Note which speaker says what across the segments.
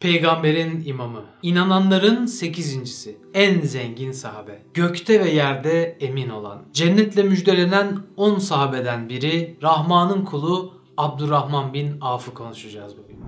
Speaker 1: Peygamberin imamı, inananların sekizincisi, en zengin sahabe, gökte ve yerde emin olan, cennetle müjdelenen on sahabeden biri, Rahman'ın kulu Abdurrahman bin Avf'ı konuşacağız bugün.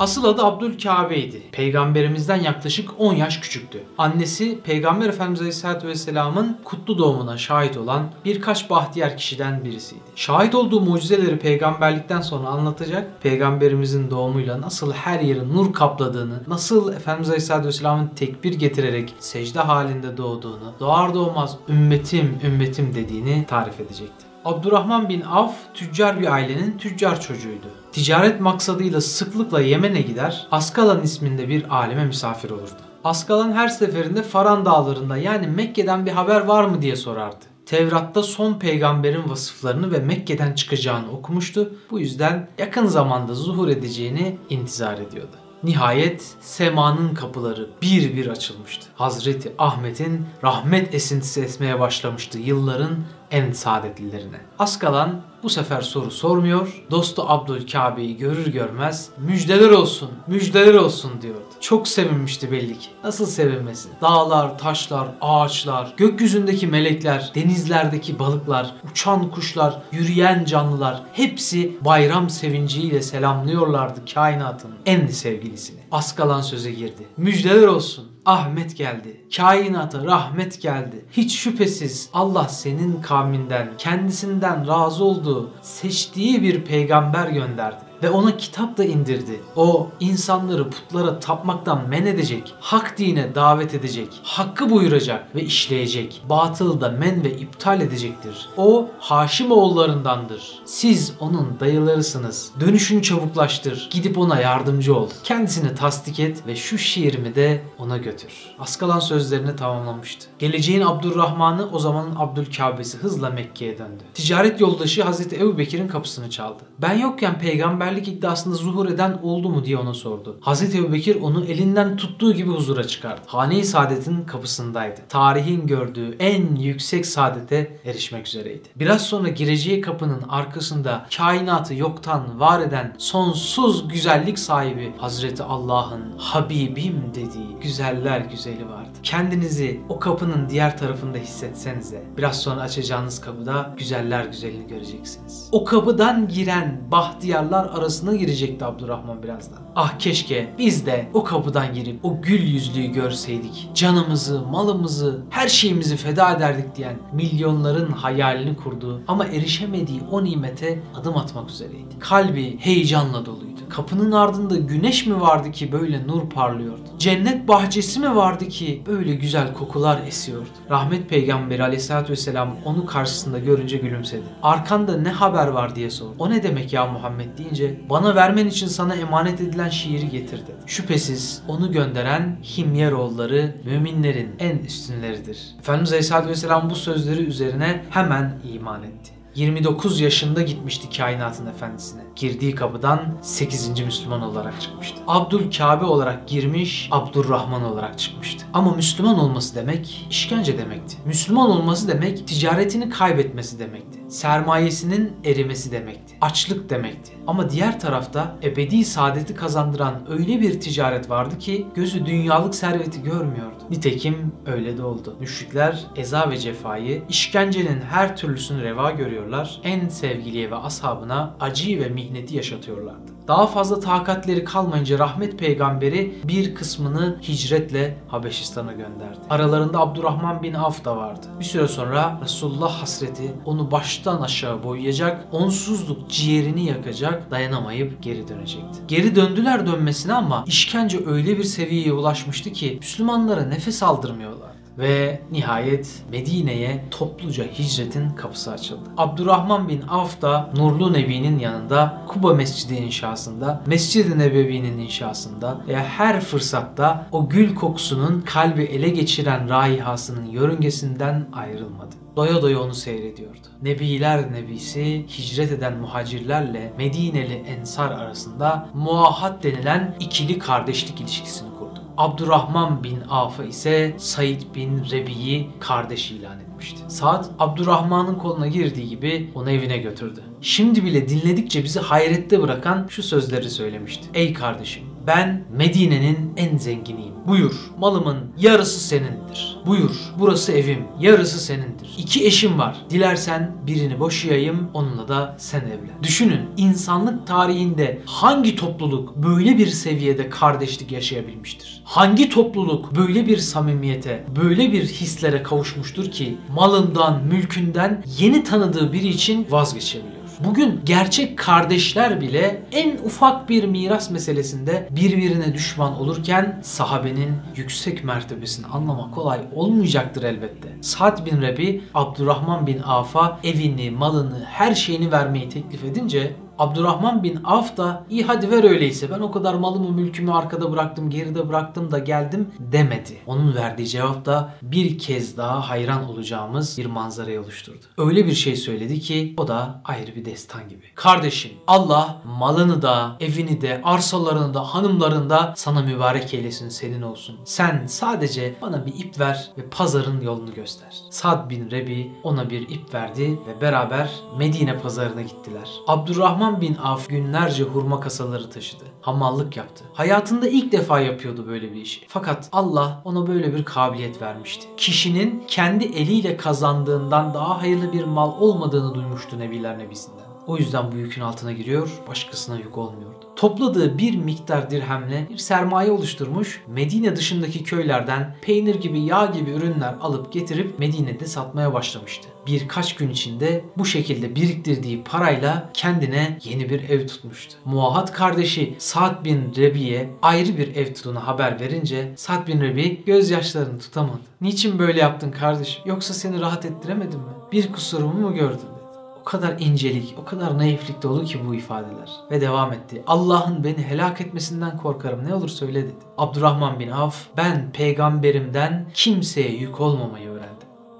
Speaker 1: Asıl adı Abdülkabe'ydi. Peygamberimizden yaklaşık 10 yaş küçüktü. Annesi Peygamber Efendimiz Aleyhisselatü Vesselam'ın kutlu doğumuna şahit olan birkaç bahtiyar kişiden birisiydi. Şahit olduğu mucizeleri peygamberlikten sonra anlatacak, peygamberimizin doğumuyla nasıl her yeri nur kapladığını, nasıl Efendimiz Aleyhisselatü Vesselam'ın tekbir getirerek secde halinde doğduğunu, doğar doğmaz ümmetim ümmetim dediğini tarif edecekti. Abdurrahman bin Avf tüccar bir ailenin tüccar çocuğuydu. Ticaret maksadıyla sıklıkla Yemen'e gider, Askalan isminde bir aleme misafir olurdu. Askalan her seferinde Faran dağlarında yani Mekke'den bir haber var mı diye sorardı. Tevrat'ta son peygamberin vasıflarını ve Mekke'den çıkacağını okumuştu. Bu yüzden yakın zamanda zuhur edeceğini intizar ediyordu. Nihayet semanın kapıları bir bir açılmıştı. Hazreti Ahmet'in rahmet esintisi esmeye başlamıştı yılların en saadetlilerine. Askalan bu sefer soru sormuyor. Dostu Abdülkabe'yi görür görmez müjdeler olsun, müjdeler olsun diyordu. Çok sevinmişti belli ki. Nasıl sevinmesi? Dağlar, taşlar, ağaçlar, gökyüzündeki melekler, denizlerdeki balıklar, uçan kuşlar, yürüyen canlılar hepsi bayram sevinciyle selamlıyorlardı kainatın en sevgilisini. Askalan söze girdi. Müjdeler olsun. Ahmet geldi. Kainata rahmet geldi. Hiç şüphesiz Allah senin kavminden, kendisinden razı olduğu, seçtiği bir peygamber gönderdi ve ona kitap da indirdi. O insanları putlara tapmaktan men edecek, hak dine davet edecek, hakkı buyuracak ve işleyecek. Batılı da men ve iptal edecektir. O Haşim oğullarındandır. Siz onun dayılarısınız. Dönüşünü çabuklaştır. Gidip ona yardımcı ol. Kendisini tasdik et ve şu şiirimi de ona götür. Askalan sözlerini tamamlamıştı. Geleceğin Abdurrahman'ı o zamanın Abdülkabesi hızla Mekke'ye döndü. Ticaret yoldaşı Hazreti Ebu Bekir'in kapısını çaldı. Ben yokken peygamberlik iddiasında zuhur eden oldu mu diye ona sordu. Hazreti Ebu Bekir onu elinden tuttuğu gibi huzura çıkardı. Hane-i Saadet'in kapısındaydı. Tarihin gördüğü en yüksek saadete erişmek üzereydi. Biraz sonra gireceği kapının arkasında kainatı yoktan var eden sonsuz güzellik sahibi Hazreti Allah'ın Habibim dediği güzeller güzeli vardı. Kendinizi o kapının diğer tarafında hissetsenize. Biraz sonra açacağınız kapıda güzeller güzelini göreceksiniz. O kapıdan giren bahtiyarlar arasına girecekti Abdurrahman birazdan. Ah keşke biz de o kapıdan girip o gül yüzlüyü görseydik. Canımızı, malımızı, her şeyimizi feda ederdik diyen milyonların hayalini kurduğu ama erişemediği o nimete adım atmak üzereydi. Kalbi heyecanla doluydu. Kapının ardında güneş mi vardı ki böyle nur parlıyordu? Cennet bahçesi mi vardı ki böyle güzel kokular esiyordu? Rahmet peygamberi aleyhissalatü vesselam onu karşısında görünce gülümsedi. Arkanda ne haber var diye sordu. O ne demek ya Muhammed deyince bana vermen için sana emanet edilen şiiri getir dedi. Şüphesiz onu gönderen Himyeroğulları müminlerin en üstünleridir. Efendimiz Aleyhisselatü Vesselam bu sözleri üzerine hemen iman etti. 29 yaşında gitmişti kainatın efendisine. Girdiği kapıdan 8. Müslüman olarak çıkmıştı. Abdülkabe olarak girmiş, Abdurrahman olarak çıkmıştı. Ama Müslüman olması demek işkence demekti. Müslüman olması demek ticaretini kaybetmesi demekti. Sermayesinin erimesi demekti. Açlık demekti. Ama diğer tarafta ebedi saadeti kazandıran öyle bir ticaret vardı ki gözü dünyalık serveti görmüyordu. Nitekim öyle de oldu. Müşrikler eza ve cefayı, işkencenin her türlüsünü reva görüyorlar. En sevgiliye ve ashabına acıyı ve mihneti yaşatıyorlardı. Daha fazla takatleri kalmayınca rahmet peygamberi bir kısmını hicretle Habeşistan'a gönderdi. Aralarında Abdurrahman bin Avf da vardı. Bir süre sonra Resulullah hasreti onu baştan aşağı boyayacak, onsuzluk ciğerini yakacak, dayanamayıp geri dönecekti. Geri döndüler dönmesine ama işkence öyle bir seviyeye ulaşmıştı ki Müslümanlara nefes aldırmıyorlar ve nihayet Medine'ye topluca hicretin kapısı açıldı. Abdurrahman bin Avf da Nurlu Nebi'nin yanında Kuba Mescidi inşasında, Mescid-i Nebevi'nin inşasında ve her fırsatta o gül kokusunun kalbi ele geçiren raihasının yörüngesinden ayrılmadı. Doya doya onu seyrediyordu. Nebiler Nebisi hicret eden muhacirlerle Medineli Ensar arasında muahat denilen ikili kardeşlik ilişkisini kurdu. Abdurrahman bin Avf'a ise Said bin Rebi'yi kardeş ilan etmişti. Saad Abdurrahman'ın koluna girdiği gibi onu evine götürdü. şimdi bile dinledikçe bizi hayrette bırakan şu sözleri söylemişti. Ey kardeşim ben Medine'nin en zenginiyim. Buyur malımın yarısı senindir. Buyur burası evim yarısı senindir. İki eşim var. Dilersen birini boşayayım onunla da sen evlen. Düşünün insanlık tarihinde hangi topluluk böyle bir seviyede kardeşlik yaşayabilmiştir? Hangi topluluk böyle bir samimiyete, böyle bir hislere kavuşmuştur ki malından, mülkünden yeni tanıdığı biri için vazgeçebiliyor? Bugün gerçek kardeşler bile en ufak bir miras meselesinde birbirine düşman olurken sahabenin yüksek mertebesini anlamak kolay olmayacaktır elbette. Sa'd bin Rebi Abdurrahman bin Af'a evini, malını, her şeyini vermeyi teklif edince Abdurrahman bin Avf da iyi hadi ver öyleyse ben o kadar malımı mülkümü arkada bıraktım geride bıraktım da geldim demedi. Onun verdiği cevap da bir kez daha hayran olacağımız bir manzarayı oluşturdu. Öyle bir şey söyledi ki o da ayrı bir destan gibi. Kardeşim Allah malını da evini de arsalarını da hanımlarını da sana mübarek eylesin senin olsun. Sen sadece bana bir ip ver ve pazarın yolunu göster. Sad bin Rebi ona bir ip verdi ve beraber Medine pazarına gittiler. Abdurrahman Abdurrahman bin Af günlerce hurma kasaları taşıdı. Hamallık yaptı. Hayatında ilk defa yapıyordu böyle bir işi. Fakat Allah ona böyle bir kabiliyet vermişti. Kişinin kendi eliyle kazandığından daha hayırlı bir mal olmadığını duymuştu Nebiler Nebisinden. O yüzden bu yükün altına giriyor, başkasına yük olmuyordu. Topladığı bir miktar dirhemle bir sermaye oluşturmuş, Medine dışındaki köylerden peynir gibi yağ gibi ürünler alıp getirip Medine'de satmaya başlamıştı. Birkaç gün içinde bu şekilde biriktirdiği parayla kendine yeni bir ev tutmuştu. Muahat kardeşi Sa'd bin Rebi'ye ayrı bir ev tuttuğunu haber verince Sa'd bin Rebi gözyaşlarını tutamadı. Niçin böyle yaptın kardeşim? Yoksa seni rahat ettiremedim mi? Bir kusurumu mu gördün? O kadar incelik, o kadar naiflik dolu ki bu ifadeler. Ve devam etti. Allah'ın beni helak etmesinden korkarım ne olur söyle dedi. Abdurrahman bin Avf ben peygamberimden kimseye yük olmamayı öğrendim.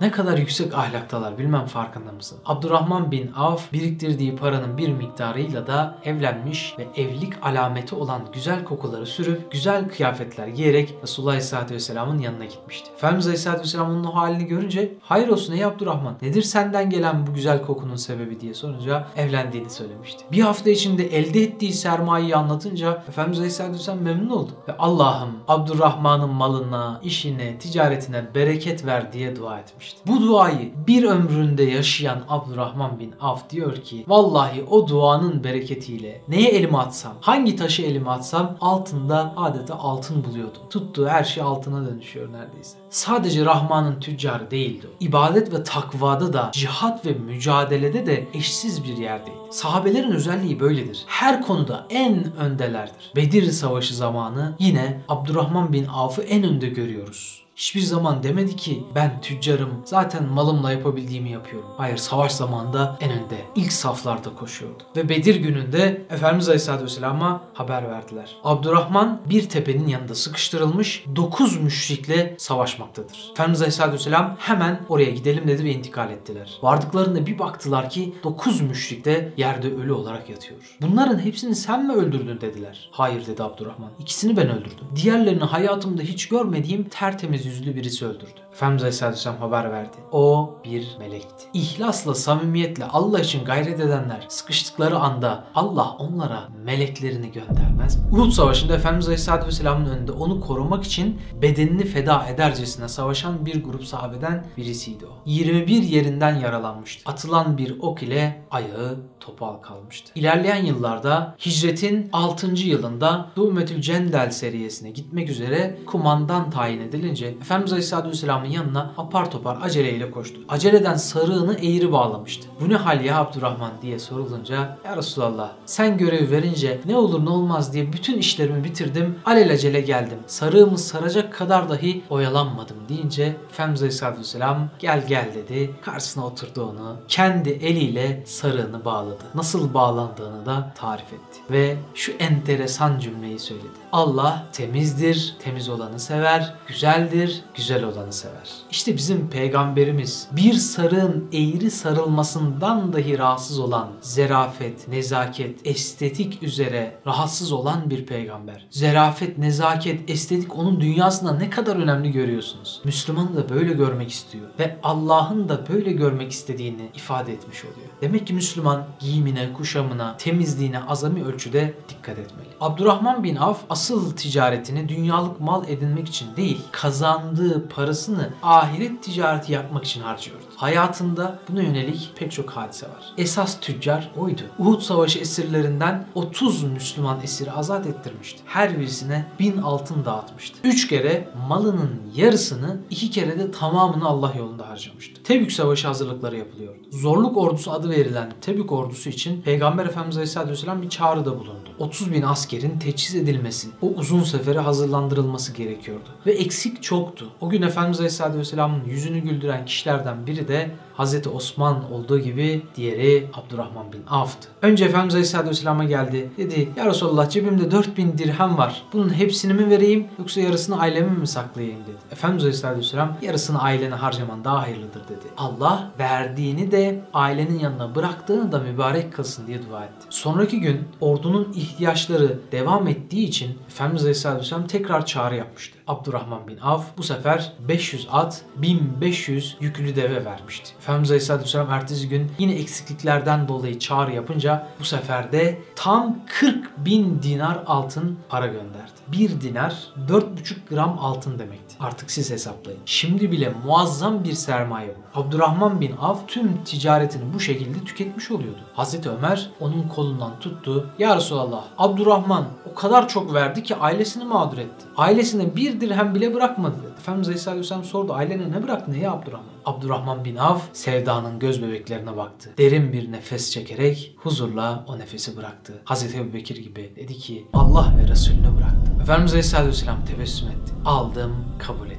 Speaker 1: Ne kadar yüksek ahlaktalar bilmem farkında mısın? Abdurrahman bin Avf biriktirdiği paranın bir miktarıyla da evlenmiş ve evlilik alameti olan güzel kokuları sürüp güzel kıyafetler giyerek Resulullah Aleyhisselatü Vesselam'ın yanına gitmişti. Efendimiz Aleyhisselatü Vesselam onun o halini görünce hayır olsun ey Abdurrahman nedir senden gelen bu güzel kokunun sebebi diye sorunca evlendiğini söylemişti. Bir hafta içinde elde ettiği sermayeyi anlatınca Efendimiz Aleyhisselatü Vesselam memnun oldu. Ve Allah'ım Abdurrahman'ın malına, işine, ticaretine bereket ver diye dua etmişti etmişti. Bu duayı bir ömründe yaşayan Abdurrahman bin Avf diyor ki vallahi o duanın bereketiyle neye elimi atsam, hangi taşı elime atsam altında adeta altın buluyordum. Tuttuğu her şey altına dönüşüyor neredeyse. Sadece Rahman'ın tüccarı değildi. İbadet ve takvada da, cihat ve mücadelede de eşsiz bir yerdeydi. Sahabelerin özelliği böyledir. Her konuda en öndelerdir. Bedir Savaşı zamanı yine Abdurrahman bin Avf'ı en önde görüyoruz hiçbir zaman demedi ki ben tüccarım zaten malımla yapabildiğimi yapıyorum. Hayır savaş zamanında en önde ilk saflarda koşuyordu. Ve Bedir gününde Efendimiz Aleyhisselatü Vesselam'a haber verdiler. Abdurrahman bir tepenin yanında sıkıştırılmış 9 müşrikle savaşmaktadır. Efendimiz Aleyhisselatü Vesselam hemen oraya gidelim dedi ve intikal ettiler. Vardıklarında bir baktılar ki 9 müşrik de yerde ölü olarak yatıyor. Bunların hepsini sen mi öldürdün dediler. Hayır dedi Abdurrahman. İkisini ben öldürdüm. Diğerlerini hayatımda hiç görmediğim tertemiz yüzlü birisi öldürdü. Efendimiz Aleyhisselatü Vesselam haber verdi. O bir melekti. İhlasla, samimiyetle Allah için gayret edenler sıkıştıkları anda Allah onlara meleklerini göndermez. Uhud Savaşı'nda Efendimiz Aleyhisselatü Vesselam'ın önünde onu korumak için bedenini feda edercesine savaşan bir grup sahabeden birisiydi o. 21 yerinden yaralanmıştı. Atılan bir ok ile ayağı topal kalmıştı. İlerleyen yıllarda hicretin 6. yılında Dumetül Cendel seriyesine gitmek üzere kumandan tayin edilince Efendimiz Aleyhisselatü Vesselam'ın yanına apar topar aceleyle koştu. Aceleden sarığını eğri bağlamıştı. Bu ne hal ya Abdurrahman diye sorulunca Ya Resulallah sen görevi verince ne olur ne olmaz diye bütün işlerimi bitirdim. Alelacele geldim. Sarığımı saracak kadar dahi oyalanmadım deyince Efendimiz Aleyhisselatü Vesselam gel gel dedi. Karşısına oturdu onu. Kendi eliyle sarığını bağladı. Nasıl bağlandığını da tarif etti. Ve şu enteresan cümleyi söyledi. Allah temizdir, temiz olanı sever, güzeldir bilir, güzel olanı sever. İşte bizim peygamberimiz bir sarığın eğri sarılmasından dahi rahatsız olan zerafet, nezaket, estetik üzere rahatsız olan bir peygamber. Zerafet, nezaket, estetik onun dünyasında ne kadar önemli görüyorsunuz. Müslümanı da böyle görmek istiyor ve Allah'ın da böyle görmek istediğini ifade etmiş oluyor. Demek ki Müslüman giyimine, kuşamına, temizliğine azami ölçüde dikkat etmeli. Abdurrahman bin Avf asıl ticaretini dünyalık mal edinmek için değil, kazandığı parasını ahiret ticareti yapmak için harcıyordu. Hayatında buna yönelik pek çok hadise var. Esas tüccar oydu. Uhud Savaşı esirlerinden 30 Müslüman esiri azat ettirmişti. Her birisine bin altın dağıtmıştı. Üç kere malının yarısını, iki kere de tamamını Allah yolunda harcamıştı. Tebük Savaşı hazırlıkları yapılıyor. Zorluk ordusu adı verilen Tebük ordusu için Peygamber Efendimiz Aleyhisselatü Vesselam bir çağrıda bulundu. 30 bin askerin teçhiz edilmesi, o uzun sefere hazırlandırılması gerekiyordu. Ve eksik çoktu. O gün Efendimiz Aleyhisselatü Vesselam'ın yüzünü güldüren kişilerden biri de Hazreti Osman olduğu gibi diğeri Abdurrahman bin Avf'tı. Önce Efendimiz Aleyhisselatü Vesselam'a geldi. Dedi ya Resulallah cebimde 4000 dirhem var. Bunun hepsini mi vereyim yoksa yarısını aileme mi saklayayım dedi. Efendimiz Aleyhisselatü Vesselam yarısını ailene harcaman daha hayırlıdır dedi. Allah verdiğini de ailenin yanına bıraktığını da mübarek kılsın diye dua etti. Sonraki gün ordunun ihtiyaçları devam ettiği için Efendimiz Aleyhisselatü Vesselam tekrar çağrı yapmıştı. Abdurrahman bin Avf bu sefer 500 at, 1500 yüklü deve vermişti. Efendimiz Aleyhisselatü ertesi gün yine eksikliklerden dolayı çağrı yapınca bu sefer de tam 40 bin dinar altın para gönderdi. Bir dinar 4,5 gram altın demekti. Artık siz hesaplayın. Şimdi bile muazzam bir sermaye bu. Abdurrahman bin Avf tüm ticaretini bu şekilde tüketmiş oluyordu. Hazreti Ömer onun kolundan tuttu. Ya Resulallah Abdurrahman o kadar çok verdi ki ailesini mağdur etti. Ailesine bir dirhem bile bırakmadı. Efendimiz Aleyhisselatü Vesselam sordu ailene ne bıraktın ya Abdurrahman? Abdurrahman bin Avf sevdanın göz bebeklerine baktı. Derin bir nefes çekerek huzurla o nefesi bıraktı. Hazreti Ebu Bekir gibi dedi ki Allah ve Resulünü bıraktı. Efendimiz Aleyhisselatü Vesselam tebessüm etti. Aldım, kabul ettim.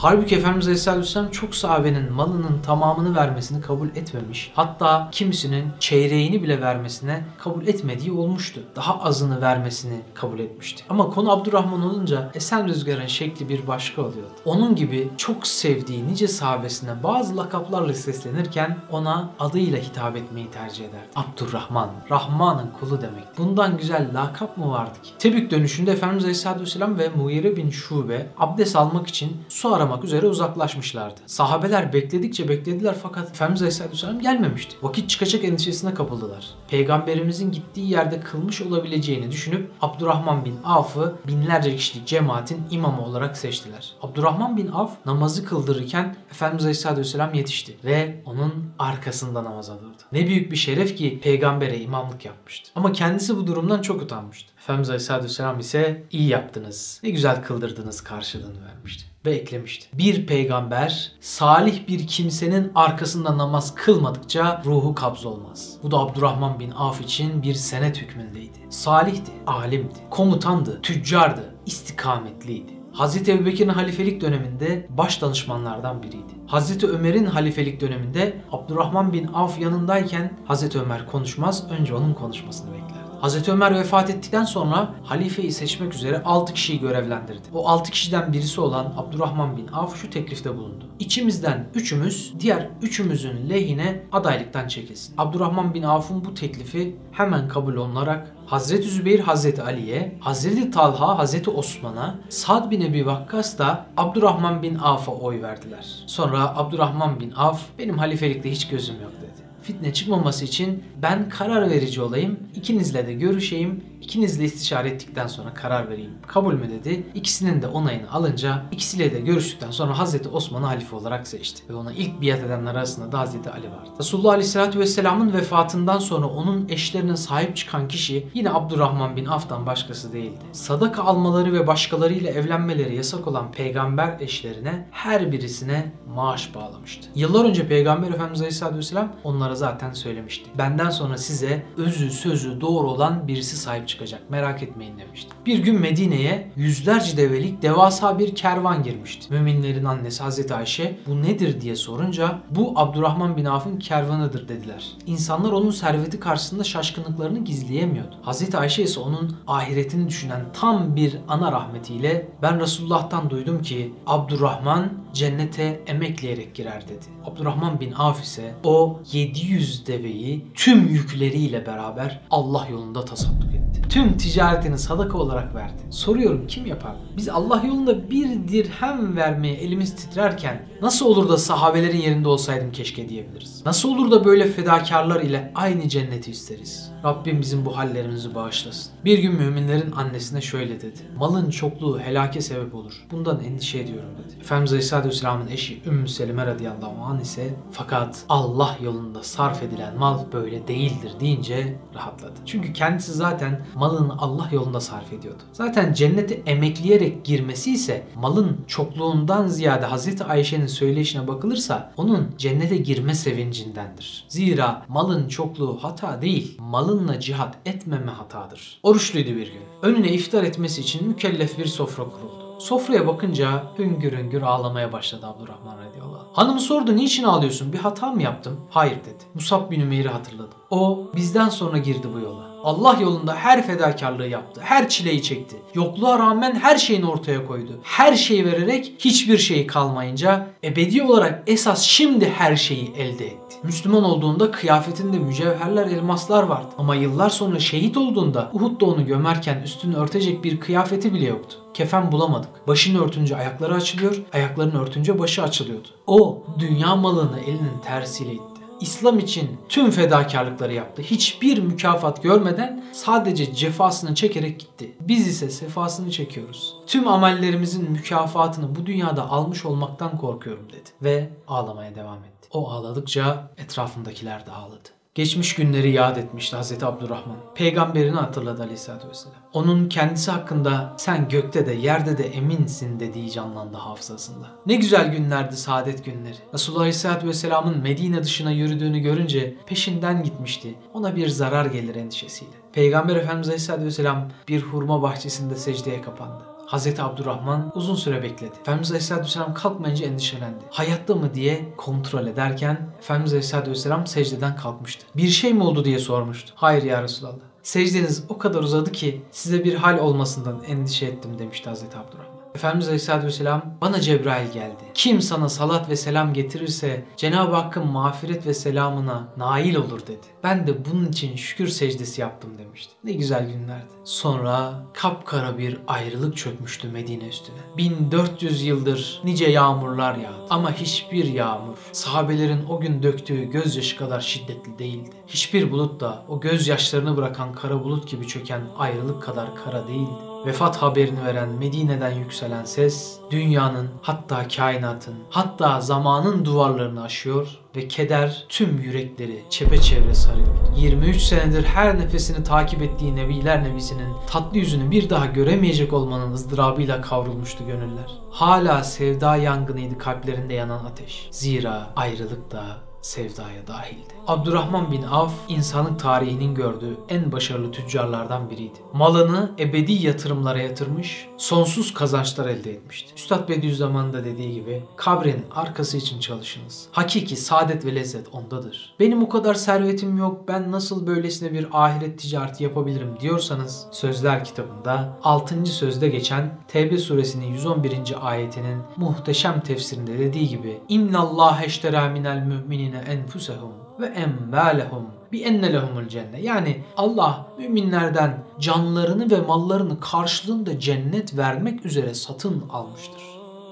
Speaker 1: Halbuki Efendimiz Aleyhisselatü Vesselam çok sahabenin malının tamamını vermesini kabul etmemiş. Hatta kimisinin çeyreğini bile vermesine kabul etmediği olmuştu. Daha azını vermesini kabul etmişti. Ama konu Abdurrahman olunca esen rüzgarın şekli bir başka oluyordu. Onun gibi çok sevdiği nice sahabesine bazı lakaplarla seslenirken ona adıyla hitap etmeyi tercih ederdi. Abdurrahman, Rahman'ın kulu demek. Bundan güzel lakap mı vardı ki? Tebük dönüşünde Efendimiz Aleyhisselatü Vesselam ve Mughire bin Şube abdest almak için su aramak üzere uzaklaşmışlardı. Sahabeler bekledikçe beklediler fakat Efendimiz Aleyhisselatü Vesselam gelmemişti. Vakit çıkacak endişesine kapıldılar. Peygamberimizin gittiği yerde kılmış olabileceğini düşünüp Abdurrahman bin Avf'ı binlerce kişilik cemaatin imamı olarak seçtiler. Abdurrahman bin Avf namazı kıldırırken Efendimiz Aleyhisselatü Vesselam yetişti ve onun arkasında namaza durdu. Ne büyük bir şeref ki peygambere imamlık yapmıştı. Ama kendisi bu durumdan çok utanmıştı. Efendimiz Aleyhisselatü Vesselam ise iyi yaptınız, ne güzel kıldırdınız karşılığını vermişti ve eklemişti. Bir peygamber salih bir kimsenin arkasında namaz kılmadıkça ruhu kabz olmaz. Bu da Abdurrahman bin Af için bir senet hükmündeydi. Salihti, alimdi, komutandı, tüccardı, istikametliydi. Hazreti Ebubekir'in halifelik döneminde baş danışmanlardan biriydi. Hazreti Ömer'in halifelik döneminde Abdurrahman bin Avf yanındayken Hazreti Ömer konuşmaz, önce onun konuşmasını bekler. Hazreti Ömer vefat ettikten sonra halifeyi seçmek üzere 6 kişiyi görevlendirdi. O 6 kişiden birisi olan Abdurrahman bin Avf şu teklifte bulundu. İçimizden üçümüz diğer üçümüzün lehine adaylıktan çekilsin. Abdurrahman bin Avf'un bu teklifi hemen kabul olunarak Hazreti Zübeyir Hazreti Ali'ye, Hazreti Talha Hazreti Osman'a, Sad bin Ebi Vakkas da Abdurrahman bin Avf'a oy verdiler. Sonra Abdurrahman bin Avf benim halifelikte hiç gözüm yok dedi fitne çıkmaması için ben karar verici olayım, ikinizle de görüşeyim, ikinizle istişare ettikten sonra karar vereyim. Kabul mü dedi. İkisinin de onayını alınca ikisiyle de görüştükten sonra Hazreti Osman'ı halife olarak seçti. Ve ona ilk biat edenler arasında da Hazreti Ali vardı. Resulullah Aleyhisselatü Vesselam'ın vefatından sonra onun eşlerine sahip çıkan kişi yine Abdurrahman bin Af'tan başkası değildi. Sadaka almaları ve başkalarıyla evlenmeleri yasak olan peygamber eşlerine her birisine maaş bağlamıştı. Yıllar önce Peygamber Efendimiz Aleyhisselatü Vesselam onlara zaten söylemişti. Benden sonra size özü sözü doğru olan birisi sahip çıkacak merak etmeyin demişti. Bir gün Medine'ye yüzlerce develik devasa bir kervan girmişti. Müminlerin annesi Hazreti Ayşe bu nedir diye sorunca bu Abdurrahman bin Avf'ın kervanıdır dediler. İnsanlar onun serveti karşısında şaşkınlıklarını gizleyemiyordu. Hazreti Ayşe ise onun ahiretini düşünen tam bir ana rahmetiyle ben Resulullah'tan duydum ki Abdurrahman cennete emekleyerek girer dedi. Abdurrahman bin Avf ise o 700 deveyi tüm yükleriyle beraber Allah yolunda tasadduk etti. Tüm ticaretini sadaka olarak verdi. Soruyorum kim yapar? Biz Allah yolunda bir dirhem vermeye elimiz titrerken nasıl olur da sahabelerin yerinde olsaydım keşke diyebiliriz. Nasıl olur da böyle fedakarlar ile aynı cenneti isteriz. Rabbim bizim bu hallerimizi bağışlasın. Bir gün müminlerin annesine şöyle dedi. Malın çokluğu helake sebep olur. Bundan endişe ediyorum dedi. Efendimiz Aleyhisselatü Vesselam'ın eşi Ümmü Selime radıyallahu anh ise fakat Allah yolunda sarf edilen mal böyle değildir deyince rahatladı. Çünkü kendisi zaten malını Allah yolunda sarf ediyordu. Zaten cennete emekleyerek girmesi ise malın çokluğundan ziyade Hazreti Ayşe'nin söyleyişine bakılırsa onun cennete girme sevincindendir. Zira malın çokluğu hata değil, malınla cihat etmeme hatadır. Oruçluydu bir gün. Önüne iftar etmesi için mükellef bir sofra kuruldu. Sofraya bakınca hüngür hüngür ağlamaya başladı Abdurrahman radıyallahu anh. Hanımı sordu niçin ağlıyorsun bir hata mı yaptım? Hayır dedi. Musab bin Ümeyr'i hatırladım. O bizden sonra girdi bu yola. Allah yolunda her fedakarlığı yaptı. Her çileyi çekti. Yokluğa rağmen her şeyini ortaya koydu. Her şeyi vererek hiçbir şey kalmayınca ebedi olarak esas şimdi her şeyi elde etti. Müslüman olduğunda kıyafetinde mücevherler, elmaslar vardı. Ama yıllar sonra şehit olduğunda Uhud'da onu gömerken üstünü örtecek bir kıyafeti bile yoktu. Kefen bulamadık. Başını örtünce ayakları açılıyor, ayaklarını örtünce başı açılıyordu. O dünya malını elinin tersiyle itti. İslam için tüm fedakarlıkları yaptı. Hiçbir mükafat görmeden sadece cefasını çekerek gitti. Biz ise sefasını çekiyoruz. Tüm amellerimizin mükafatını bu dünyada almış olmaktan korkuyorum dedi. Ve ağlamaya devam etti. O ağladıkça etrafındakiler de ağladı. Geçmiş günleri yad etmişti Hazreti Abdurrahman. Peygamberini hatırladı Aleyhisselatü Vesselam. Onun kendisi hakkında sen gökte de yerde de eminsin dediği canlandı hafızasında. Ne güzel günlerdi saadet günleri. Resulullah Aleyhisselatü Vesselam'ın Medine dışına yürüdüğünü görünce peşinden gitmişti. Ona bir zarar gelir endişesiyle. Peygamber Efendimiz Aleyhisselatü Vesselam bir hurma bahçesinde secdeye kapandı. Hazreti Abdurrahman uzun süre bekledi. Efendimiz Aleyhisselatü Vesselam kalkmayınca endişelendi. Hayatta mı diye kontrol ederken Efendimiz Aleyhisselatü Vesselam secdeden kalkmıştı. Bir şey mi oldu diye sormuştu. Hayır ya Resulallah. Secdeniz o kadar uzadı ki size bir hal olmasından endişe ettim demişti Hazreti Abdurrahman. Efendimiz Aleyhisselatü Vesselam bana Cebrail geldi. Kim sana salat ve selam getirirse Cenab-ı Hakk'ın mağfiret ve selamına nail olur dedi. Ben de bunun için şükür secdesi yaptım demişti. Ne güzel günlerdi. Sonra kapkara bir ayrılık çökmüştü Medine üstüne. 1400 yıldır nice yağmurlar yağdı. Ama hiçbir yağmur sahabelerin o gün döktüğü gözyaşı kadar şiddetli değildi. Hiçbir bulut da o gözyaşlarını bırakan kara bulut gibi çöken ayrılık kadar kara değildi. Vefat haberini veren Medine'den yükselen ses dünyanın hatta kainatın hatta zamanın duvarlarını aşıyor ve keder tüm yürekleri çepeçevre sarıyordu. 23 senedir her nefesini takip ettiği Nebiler Nebisi'nin tatlı yüzünü bir daha göremeyecek olmanın ızdırabıyla kavrulmuştu gönüller. Hala sevda yangınıydı kalplerinde yanan ateş. Zira ayrılık da sevdaya dahildi. Abdurrahman bin Avf insanlık tarihinin gördüğü en başarılı tüccarlardan biriydi. Malını ebedi yatırımlara yatırmış, sonsuz kazançlar elde etmişti. Üstad Bediüzzaman'ın da dediği gibi kabrin arkası için çalışınız. Hakiki saadet ve lezzet ondadır. Benim o kadar servetim yok ben nasıl böylesine bir ahiret ticareti yapabilirim diyorsanız Sözler kitabında 6. sözde geçen Tevbe suresinin 111. ayetinin muhteşem tefsirinde dediği gibi İnna Allah eştera minel müminine enfusehum ve emvalehum bi enne lehumul cennet. Yani Allah müminlerden canlarını ve mallarını karşılığında cennet vermek üzere satın almıştır.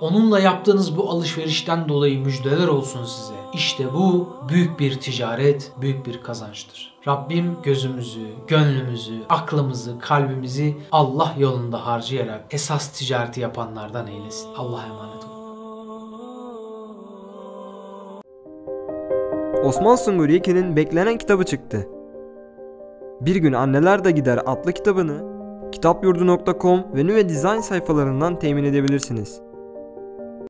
Speaker 1: Onunla yaptığınız bu alışverişten dolayı müjdeler olsun size. İşte bu büyük bir ticaret, büyük bir kazançtır. Rabbim gözümüzü, gönlümüzü, aklımızı, kalbimizi Allah yolunda harcayarak esas ticareti yapanlardan eylesin. Allah'a emanet olun.
Speaker 2: Osman Sungur Yekin'in beklenen kitabı çıktı. Bir gün Anneler de Gider adlı kitabını kitapyurdu.com ve Nüve Design sayfalarından temin edebilirsiniz.